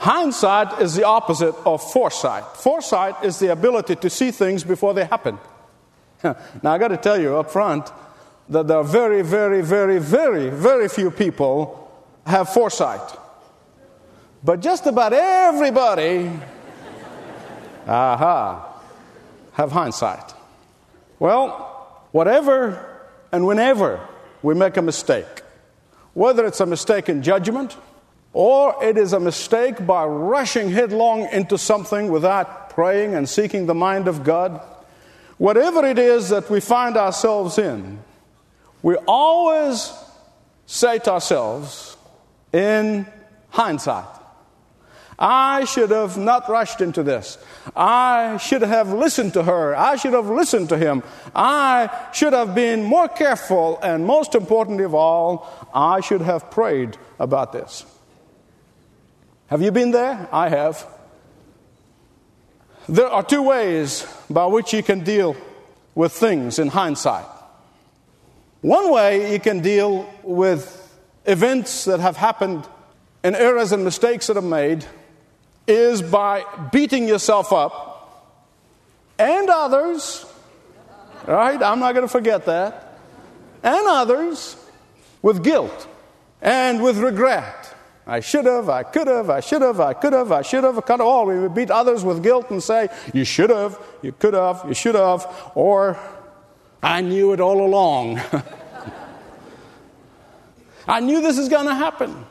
Hindsight is the opposite of foresight. Foresight is the ability to see things before they happen. now, I got to tell you up front that there are very, very, very, very, very few people have foresight. But just about everybody, aha, have hindsight. Well, whatever and whenever we make a mistake, whether it's a mistake in judgment, or it is a mistake by rushing headlong into something without praying and seeking the mind of God. Whatever it is that we find ourselves in, we always say to ourselves, in hindsight, I should have not rushed into this. I should have listened to her. I should have listened to him. I should have been more careful. And most importantly of all, I should have prayed about this. Have you been there? I have. There are two ways by which you can deal with things in hindsight. One way you can deal with events that have happened and errors and mistakes that are made is by beating yourself up and others, right? I'm not going to forget that, and others with guilt and with regret I should have, I could have, I should have, I could have, I should have, kind of all. We would beat others with guilt and say, You should have, you could have, you should have, or I knew it all along. I knew this is going to happen.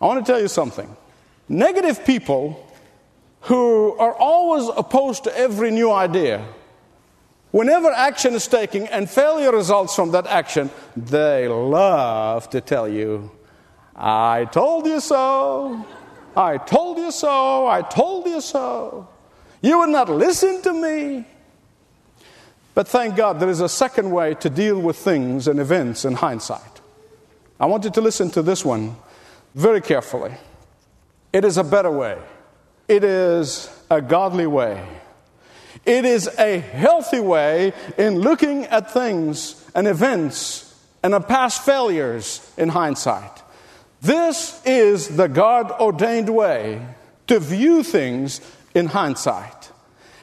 I want to tell you something. Negative people who are always opposed to every new idea, whenever action is taken and failure results from that action, they love to tell you I told you so. I told you so. I told you so. You would not listen to me. But thank God there is a second way to deal with things and events in hindsight. I want you to listen to this one very carefully. It is a better way, it is a godly way, it is a healthy way in looking at things and events and of past failures in hindsight. This is the God ordained way to view things in hindsight.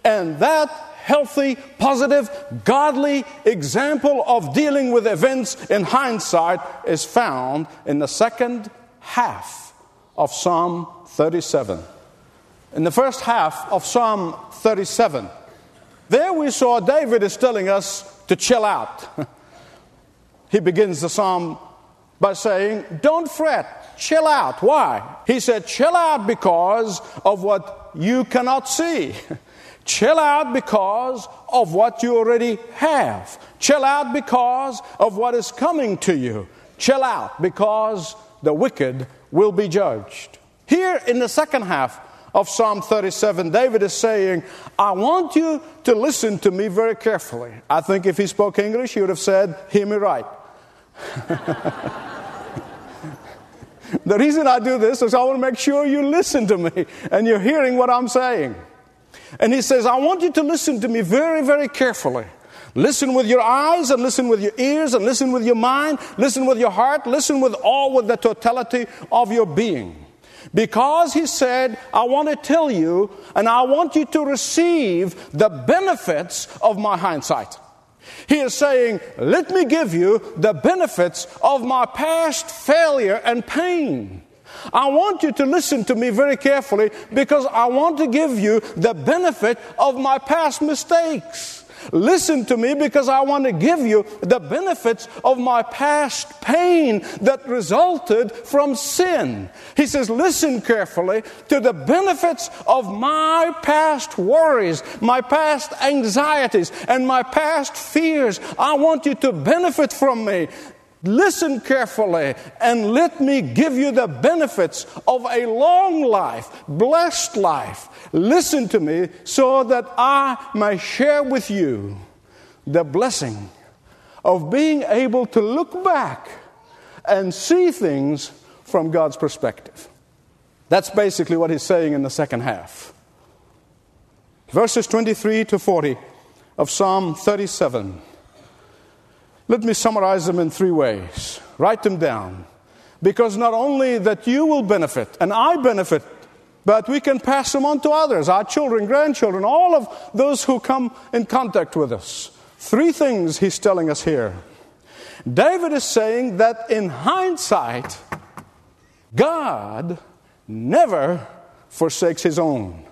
And that healthy, positive, godly example of dealing with events in hindsight is found in the second half of Psalm 37. In the first half of Psalm 37, there we saw David is telling us to chill out. he begins the psalm by saying, Don't fret, chill out. Why? He said, Chill out because of what you cannot see. chill out because of what you already have. Chill out because of what is coming to you. Chill out because the wicked will be judged. Here in the second half of Psalm 37, David is saying, I want you to listen to me very carefully. I think if he spoke English, he would have said, Hear me right. The reason I do this is I want to make sure you listen to me and you're hearing what I'm saying. And he says, I want you to listen to me very, very carefully. Listen with your eyes and listen with your ears and listen with your mind, listen with your heart, listen with all with the totality of your being. Because he said, I want to tell you and I want you to receive the benefits of my hindsight. He is saying, Let me give you the benefits of my past failure and pain. I want you to listen to me very carefully because I want to give you the benefit of my past mistakes. Listen to me because I want to give you the benefits of my past pain that resulted from sin. He says, Listen carefully to the benefits of my past worries, my past anxieties, and my past fears. I want you to benefit from me. Listen carefully and let me give you the benefits of a long life, blessed life. Listen to me so that I may share with you the blessing of being able to look back and see things from God's perspective. That's basically what he's saying in the second half. Verses 23 to 40 of Psalm 37. Let me summarize them in three ways. Write them down. Because not only that you will benefit and I benefit, but we can pass them on to others, our children, grandchildren, all of those who come in contact with us. Three things he's telling us here. David is saying that in hindsight, God never forsakes his own.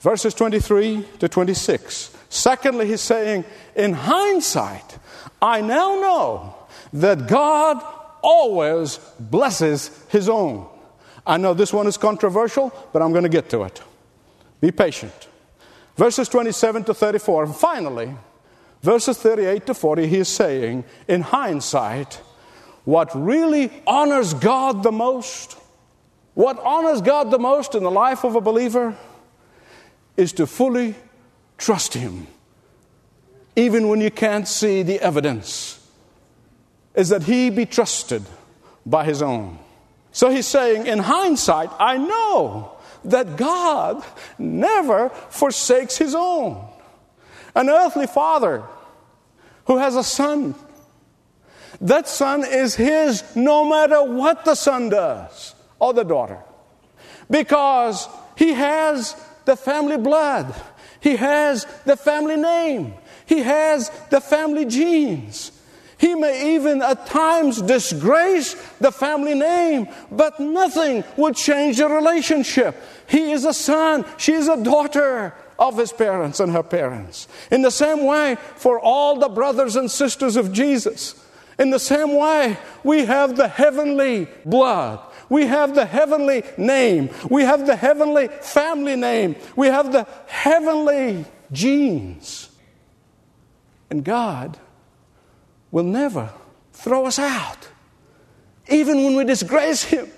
Verses 23 to 26. Secondly, he's saying, in hindsight, I now know that God always blesses his own. I know this one is controversial, but I'm going to get to it. Be patient. Verses 27 to 34. And finally, verses 38 to 40, he is saying, in hindsight, what really honors God the most, what honors God the most in the life of a believer is to fully trust Him, even when you can't see the evidence, is that He be trusted by His own. So he's saying, in hindsight, I know that God never forsakes his own. An earthly father who has a son, that son is his no matter what the son does or the daughter. Because he has the family blood, he has the family name, he has the family genes. He may even at times disgrace the family name, but nothing would change the relationship. He is a son, she is a daughter of his parents and her parents. In the same way, for all the brothers and sisters of Jesus, in the same way, we have the heavenly blood. We have the heavenly name. We have the heavenly family name. We have the heavenly genes. And God will never throw us out, even when we disgrace Him.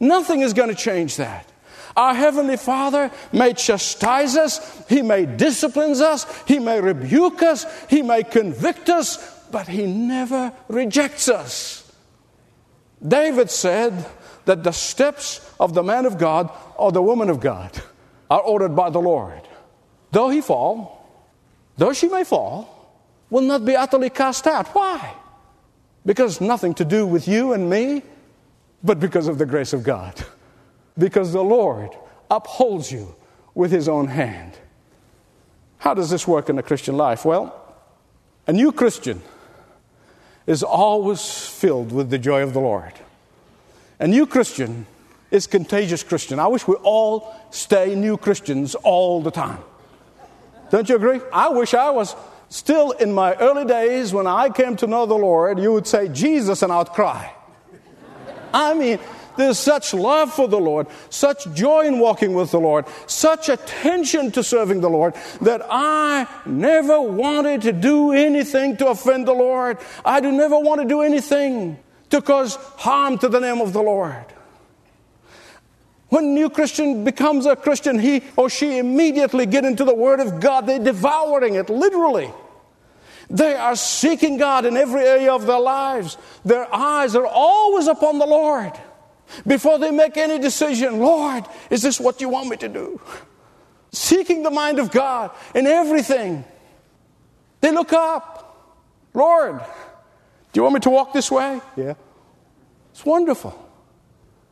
Nothing is going to change that. Our Heavenly Father may chastise us, He may discipline us, He may rebuke us, He may convict us, but He never rejects us. David said that the steps of the man of God or the woman of God are ordered by the Lord. Though he fall, though she may fall, will not be utterly cast out. Why? Because nothing to do with you and me, but because of the grace of God. Because the Lord upholds you with his own hand. How does this work in the Christian life? Well, a new Christian is always filled with the joy of the Lord. A new Christian is contagious Christian. I wish we all stay new Christians all the time. Don't you agree? I wish I was Still, in my early days, when I came to know the Lord, you would say Jesus and I'd cry. I mean, there's such love for the Lord, such joy in walking with the Lord, such attention to serving the Lord that I never wanted to do anything to offend the Lord. I do never want to do anything to cause harm to the name of the Lord. When a new Christian becomes a Christian, he or she immediately get into the Word of God. They're devouring it, literally. They are seeking God in every area of their lives. Their eyes are always upon the Lord. Before they make any decision, Lord, is this what you want me to do? Seeking the mind of God in everything. They look up. Lord, do you want me to walk this way? Yeah. It's wonderful.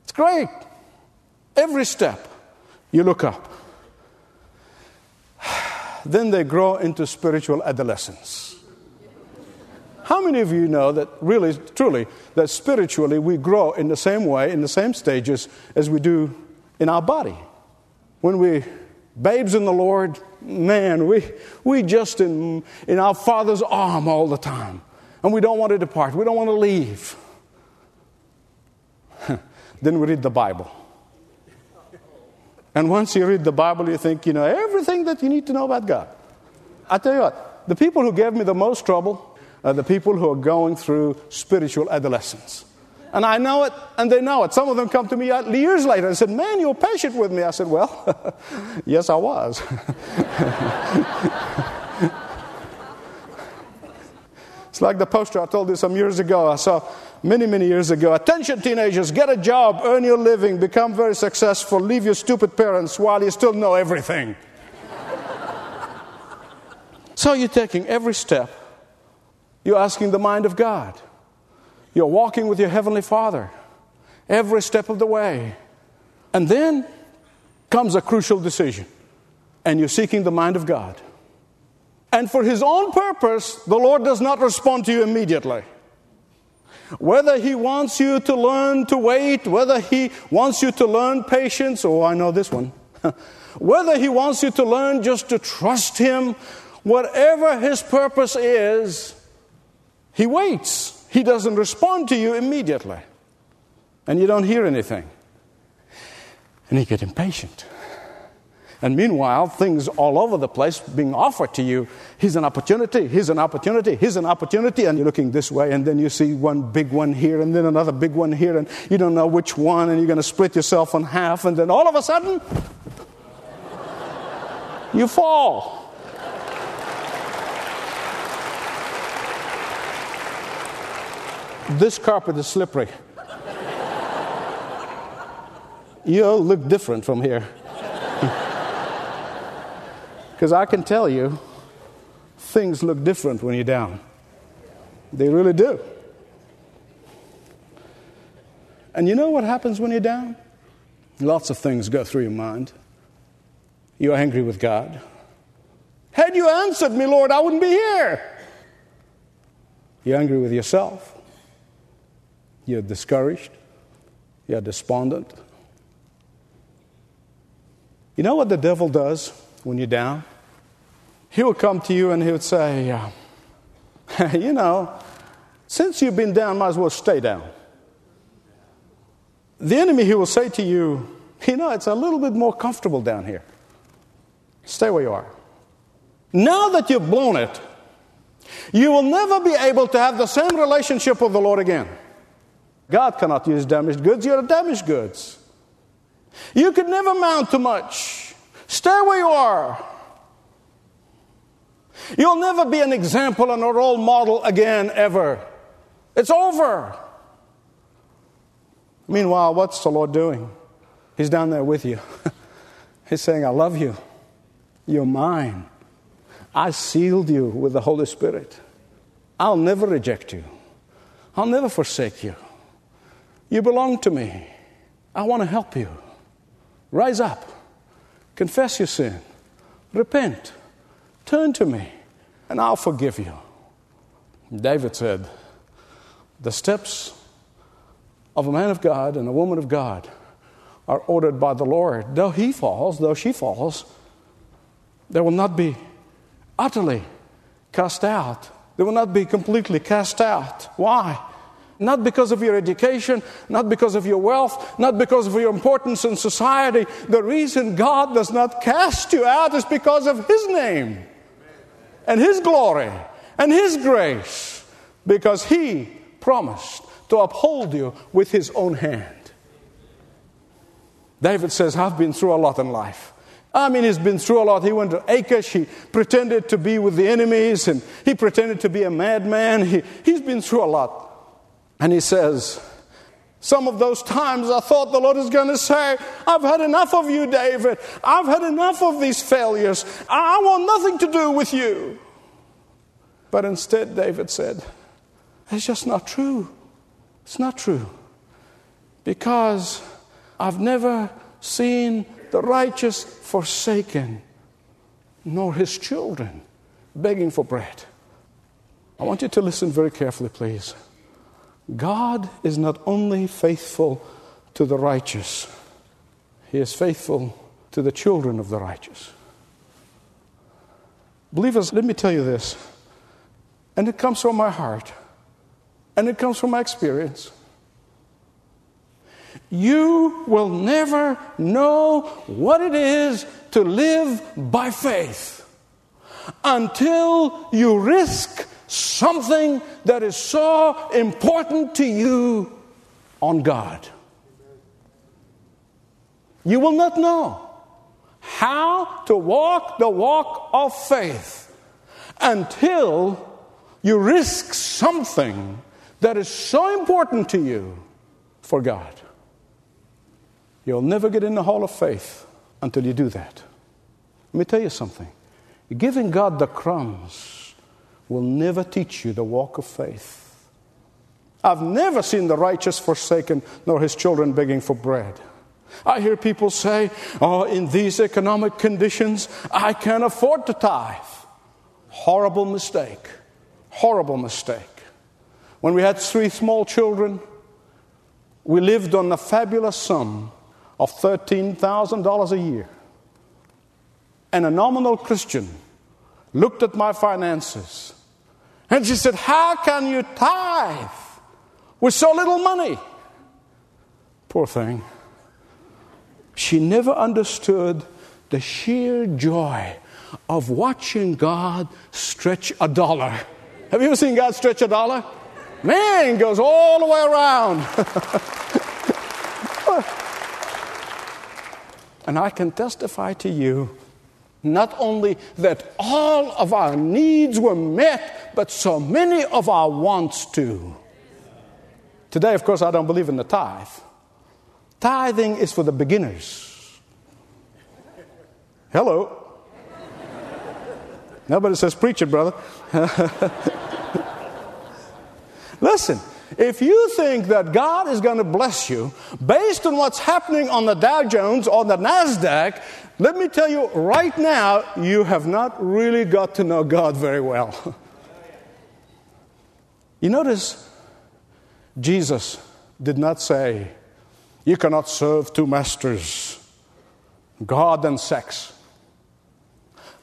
It's great. Every step, you look up. Then they grow into spiritual adolescence. How many of you know that really, truly, that spiritually we grow in the same way, in the same stages as we do in our body? When we babes in the Lord, man, we, we just in, in our Father's arm all the time. And we don't want to depart, we don't want to leave. then we read the Bible. And once you read the Bible, you think you know everything that you need to know about God. I tell you what, the people who gave me the most trouble are the people who are going through spiritual adolescence. And I know it, and they know it. Some of them come to me years later and said, Man, you were patient with me. I said, Well, yes, I was. it's like the poster I told you some years ago. I saw many, many years ago. Attention, teenagers, get a job, earn your living, become very successful, leave your stupid parents while you still know everything. so you're taking every step, you're asking the mind of God, you're walking with your Heavenly Father every step of the way. And then comes a crucial decision, and you're seeking the mind of God. And for His own purpose, the Lord does not respond to you immediately. Whether He wants you to learn to wait, whether He wants you to learn patience, oh, I know this one. whether He wants you to learn just to trust Him, whatever His purpose is, He waits. He doesn't respond to you immediately. And you don't hear anything. And you get impatient. And meanwhile, things all over the place being offered to you. Here's an opportunity, here's an opportunity, here's an opportunity, and you're looking this way, and then you see one big one here, and then another big one here, and you don't know which one, and you're going to split yourself in half, and then all of a sudden, you fall. This carpet is slippery. You'll look different from here. Because I can tell you, things look different when you're down. They really do. And you know what happens when you're down? Lots of things go through your mind. You're angry with God. Had you answered me, Lord, I wouldn't be here. You're angry with yourself. You're discouraged. You're despondent. You know what the devil does when you're down? he will come to you and he would say, You know, since you've been down, might as well stay down. The enemy, he will say to you, You know, it's a little bit more comfortable down here. Stay where you are. Now that you've blown it, you will never be able to have the same relationship with the Lord again. God cannot use damaged goods, you're damaged goods. You could never mount to much. Stay where you are. You'll never be an example and a role model again, ever. It's over. Meanwhile, what's the Lord doing? He's down there with you. He's saying, I love you. You're mine. I sealed you with the Holy Spirit. I'll never reject you. I'll never forsake you. You belong to me. I want to help you. Rise up. Confess your sin. Repent. Turn to me, and I'll forgive you. David said, The steps of a man of God and a woman of God are ordered by the Lord. Though he falls, though she falls, they will not be utterly cast out. They will not be completely cast out. Why? Not because of your education, not because of your wealth, not because of your importance in society. The reason God does not cast you out is because of His name and His glory and His grace because He promised to uphold you with His own hand. David says, I've been through a lot in life. I mean, he's been through a lot. He went to Achish. He pretended to be with the enemies and he pretended to be a madman. He, he's been through a lot. And he says, some of those times I thought the Lord is going to say, I've had enough of you, David. I've had enough of these failures. I want nothing to do with you. But instead, David said, It's just not true. It's not true. Because I've never seen the righteous forsaken, nor his children begging for bread. I want you to listen very carefully, please. God is not only faithful to the righteous, He is faithful to the children of the righteous. Believers, let me tell you this. And it comes from my heart, and it comes from my experience. You will never know what it is to live by faith until you risk something that is so important to you on God. You will not know how to walk the walk of faith until you risk something that is so important to you for God. You'll never get in the hall of faith until you do that. Let me tell you something. Giving God the crumbs will never teach you the walk of faith. I've never seen the righteous forsaken, nor his children begging for bread. I hear people say, Oh, in these economic conditions, I can't afford to tithe. Horrible mistake. Horrible mistake. When we had three small children, we lived on a fabulous sum of $13,000 a year. And a nominal Christian looked at my finances and she said, How can you tithe with so little money? Poor thing. She never understood the sheer joy of watching God stretch a dollar. Have you ever seen God stretch a dollar? Man, goes all the way around. and I can testify to you not only that all of our needs were met, but so many of our wants too. Today, of course, I don't believe in the tithe. Tithing is for the beginners. Hello. Nobody says, Preach it, brother. Listen, if you think that God is going to bless you based on what's happening on the Dow Jones or the NASDAQ, let me tell you right now, you have not really got to know God very well. you notice, Jesus did not say, You cannot serve two masters God and sex,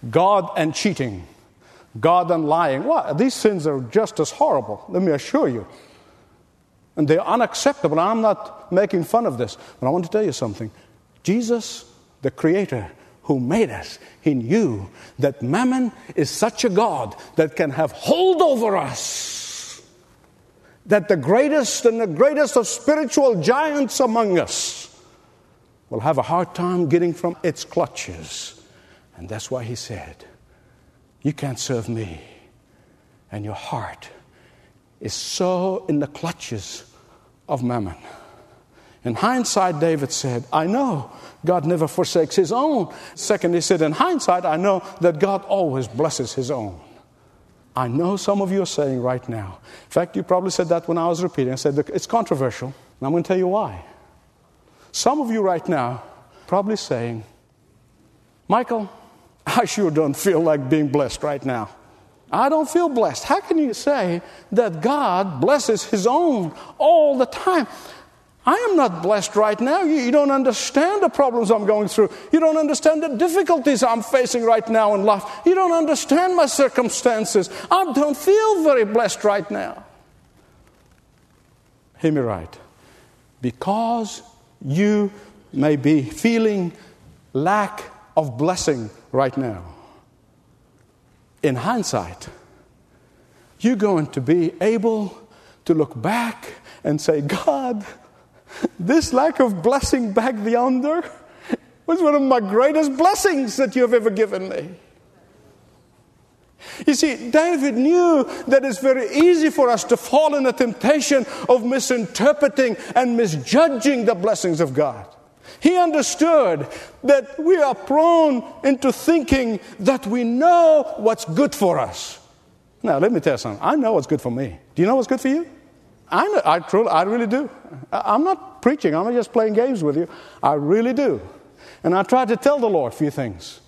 God and cheating, God and lying. These sins are just as horrible, let me assure you. And they're unacceptable. I'm not making fun of this, but I want to tell you something. Jesus the Creator who made us, He knew that Mammon is such a God that can have hold over us. That the greatest and the greatest of spiritual giants among us will have a hard time getting from its clutches. And that's why He said, You can't serve me. And your heart is so in the clutches of Mammon. In hindsight, David said, I know God never forsakes his own. Second, he said, In hindsight, I know that God always blesses his own. I know some of you are saying right now. In fact, you probably said that when I was repeating. I said, It's controversial. And I'm going to tell you why. Some of you right now probably saying, Michael, I sure don't feel like being blessed right now. I don't feel blessed. How can you say that God blesses His own all the time? I am not blessed right now. You, you, don't understand the problems I'm going through. You don't understand the difficulties I'm facing right now in life. You don't understand my circumstances. I don't feel very blessed right now. Hear me right. Because you may be feeling lack of blessing right now, in hindsight, you're going to be able to look back and say, God, this lack of blessing back yonder was one of my greatest blessings that you have ever given me. You see, David knew that it's very easy for us to fall in the temptation of misinterpreting and misjudging the blessings of God. He understood that we are prone into thinking that we know what's good for us. Now, let me tell you something. I know what's good for me. Do you know what's good for you? I, know, I, truly, I really do. I'm not preaching, I'm just playing games with you. I really do. And I tried to tell the Lord a few things.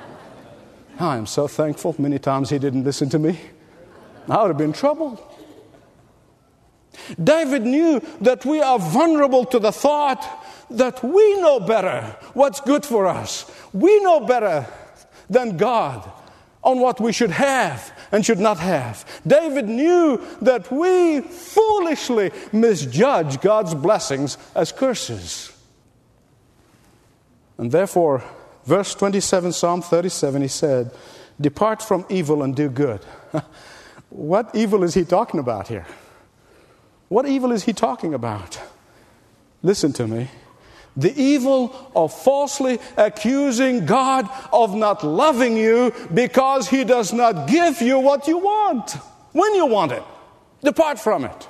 I am so thankful. Many times He didn't listen to me. I would have been troubled. David knew that we are vulnerable to the thought that we know better what's good for us. We know better than God on what we should have and should not have. David knew that we foolishly misjudge God's blessings as curses. And therefore, verse 27, Psalm 37, he said, Depart from evil and do good. what evil is he talking about here? What evil is he talking about? Listen to me. The evil of falsely accusing God of not loving you because He does not give you what you want when you want it. Depart from it.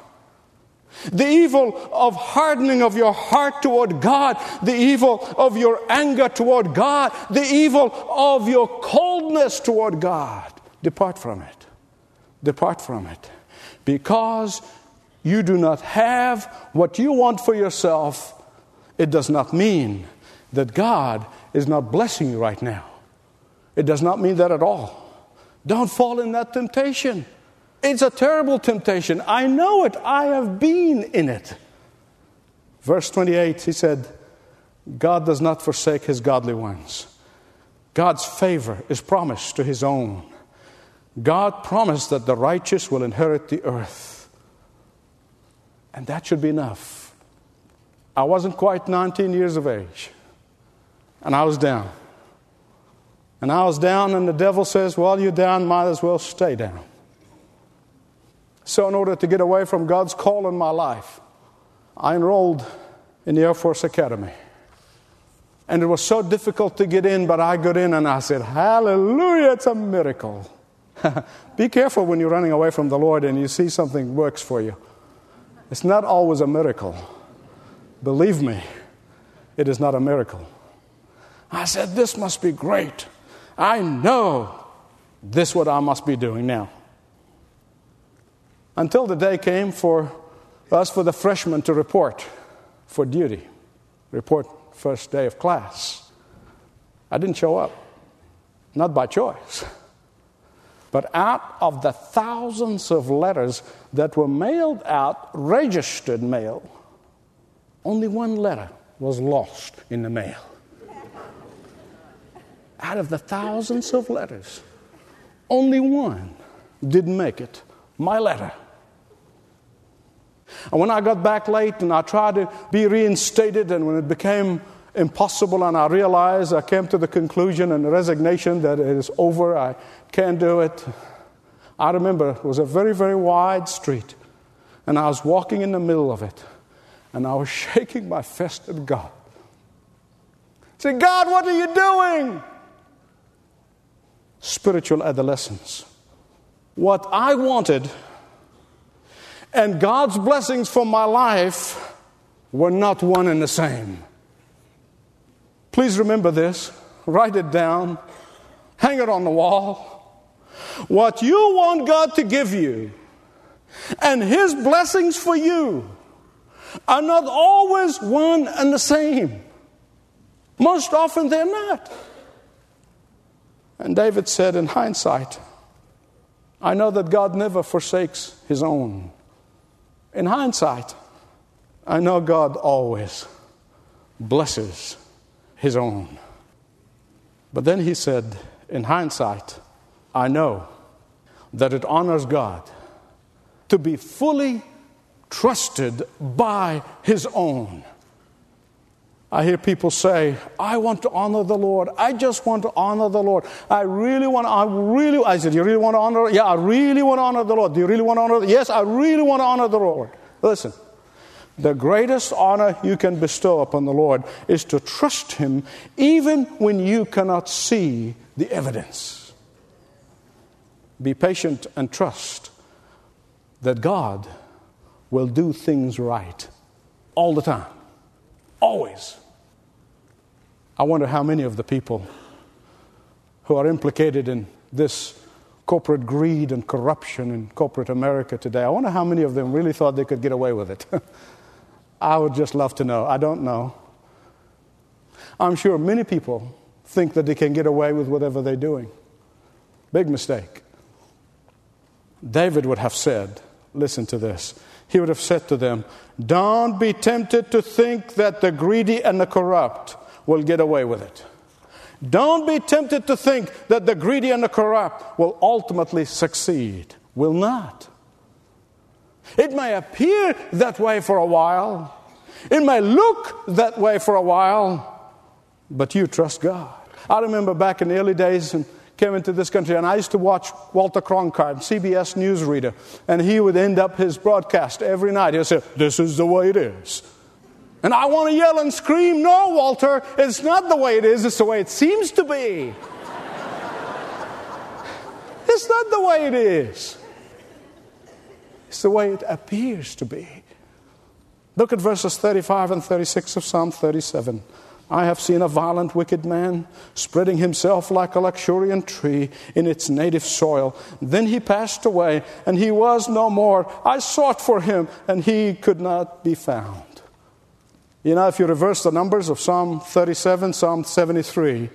The evil of hardening of your heart toward God, the evil of your anger toward God, the evil of your coldness toward God. Depart from it. Depart from it. Because you do not have what you want for yourself it does not mean that God is not blessing you right now. It does not mean that at all. Don't fall in that temptation. It's a terrible temptation. I know it. I have been in it. Verse 28, he said, God does not forsake his godly ones. God's favor is promised to his own. God promised that the righteous will inherit the earth. And that should be enough. I wasn't quite 19 years of age, and I was down. And I was down, and the devil says, Well, you're down, might as well stay down. So, in order to get away from God's call in my life, I enrolled in the Air Force Academy. And it was so difficult to get in, but I got in and I said, Hallelujah, it's a miracle. Be careful when you're running away from the Lord and you see something works for you. It's not always a miracle. Believe me, it is not a miracle. I said, This must be great. I know this what I must be doing now. Until the day came for us, for the freshmen to report for duty, report first day of class. I didn't show up, not by choice. But out of the thousands of letters that were mailed out, registered mail, only one letter was lost in the mail out of the thousands of letters, only one didn't make it my letter. And when I got back late and I tried to be reinstated, and when it became impossible, and I realized I came to the conclusion and the resignation that it is over, I can't do it. I remember it was a very, very wide street, and I was walking in the middle of it, and I was shaking my fist at God. Say, God, what are you doing? spiritual adolescence. What I wanted and God's blessings for my life were not one and the same. Please remember this, write it down, hang it on the wall. What you want God to give you and His blessings for you are not always one and the same. Most often they're not. And David said, in hindsight, I know that God never forsakes his own. In hindsight, I know God always blesses his own. But then he said, in hindsight, I know that it honors God to be fully trusted by his own. I hear people say, I want to honor the Lord. I just want to honor the Lord. I really want to, I really, I said, you really want to honor? Yeah, I really want to honor the Lord. Do you really want to honor? Yes, I really want to honor the Lord. Listen, the greatest honor you can bestow upon the Lord is to trust Him even when you cannot see the evidence. Be patient and trust that God will do things right all the time. Always. I wonder how many of the people who are implicated in this corporate greed and corruption in corporate America today, I wonder how many of them really thought they could get away with it. I would just love to know. I don't know. I'm sure many people think that they can get away with whatever they're doing. Big mistake. David would have said, listen to this he would have said to them, Don't be tempted to think that the greedy and the corrupt will get away with it. Don't be tempted to think that the greedy and the corrupt will ultimately succeed. Will not. It may appear that way for a while, it may look that way for a while, but you trust God. I remember back in the early days, and came into this country, and I used to watch Walter Cronkite, CBS newsreader, and he would end up his broadcast every night. He'd say, This is the way it is. And I want to yell and scream, No, Walter, it's not the way it is, it's the way it seems to be. it's not the way it is, it's the way it appears to be. Look at verses 35 and 36 of Psalm 37. I have seen a violent, wicked man spreading himself like a luxuriant tree in its native soil. Then he passed away, and he was no more. I sought for him, and he could not be found. You know, if you reverse the numbers of Psalm 37, Psalm 73,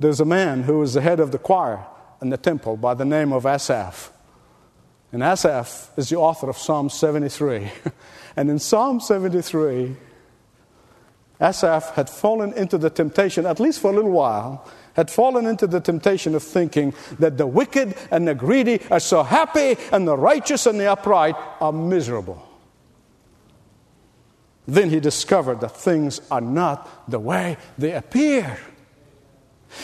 there's a man who was the head of the choir in the temple by the name of Asaph. And Asaph is the author of Psalm 73. and in Psalm 73, Asaph had fallen into the temptation, at least for a little while, had fallen into the temptation of thinking that the wicked and the greedy are so happy and the righteous and the upright are miserable. Then he discovered that things are not the way they appear.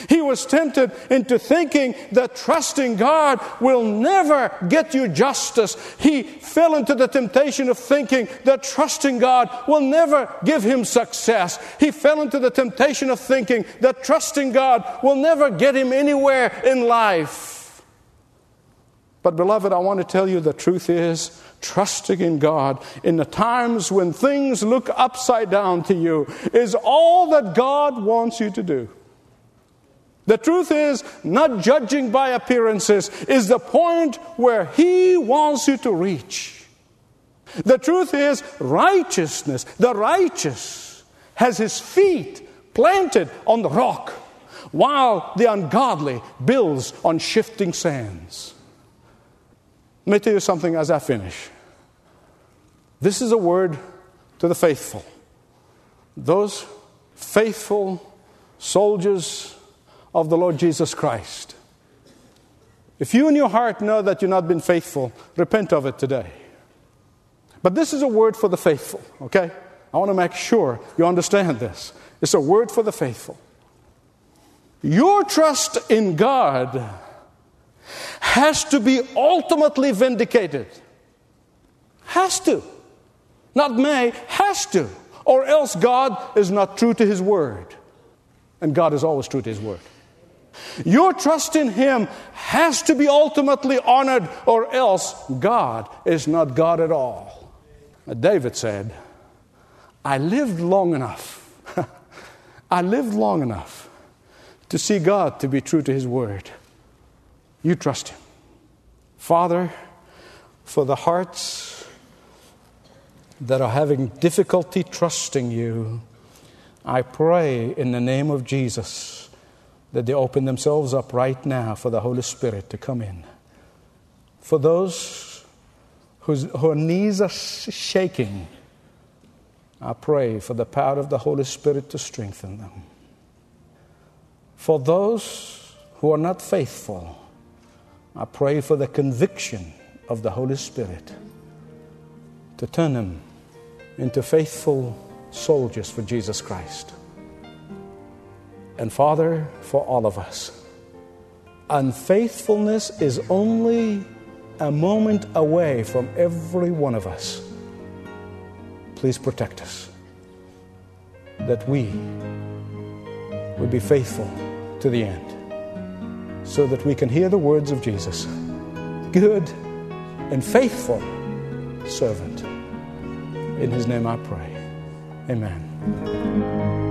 He was tempted into thinking that trusting God will never get you justice. He fell into the temptation of thinking that trusting God will never give him success. He fell into the temptation of thinking that trusting God will never get him anywhere in life. But, beloved, I want to tell you the truth is trusting in God in the times when things look upside down to you is all that God wants you to do. The truth is, not judging by appearances is the point where He wants you to reach. The truth is, righteousness, the righteous, has his feet planted on the rock, while the ungodly builds on shifting sands. Let me tell you something as I finish. This is a word to the faithful. Those faithful soldiers of the Lord Jesus Christ. If you in your heart know that you've not been faithful, repent of it today. But this is a word for the faithful, okay? I want to make sure you understand this. It's a word for the faithful. Your trust in God has to be ultimately vindicated. Has to. Not may, has to. Or else God is not true to His word. And God is always true to His word. Your trust in Him has to be ultimately honored, or else God is not God at all. David said, I lived long enough. I lived long enough to see God to be true to His word. You trust Him. Father, for the hearts that are having difficulty trusting you, I pray in the name of Jesus that they open themselves up right now for the Holy Spirit to come in. For those whose, whose knees are shaking, I pray for the power of the Holy Spirit to strengthen them. For those who are not faithful, I pray for the conviction of the Holy Spirit to turn them into faithful soldiers for Jesus Christ. And Father, for all of us, unfaithfulness is only a moment away from every one of us. Please protect us that we would be faithful to the end so that we can hear the words of Jesus good and faithful servant. In his name I pray. Amen.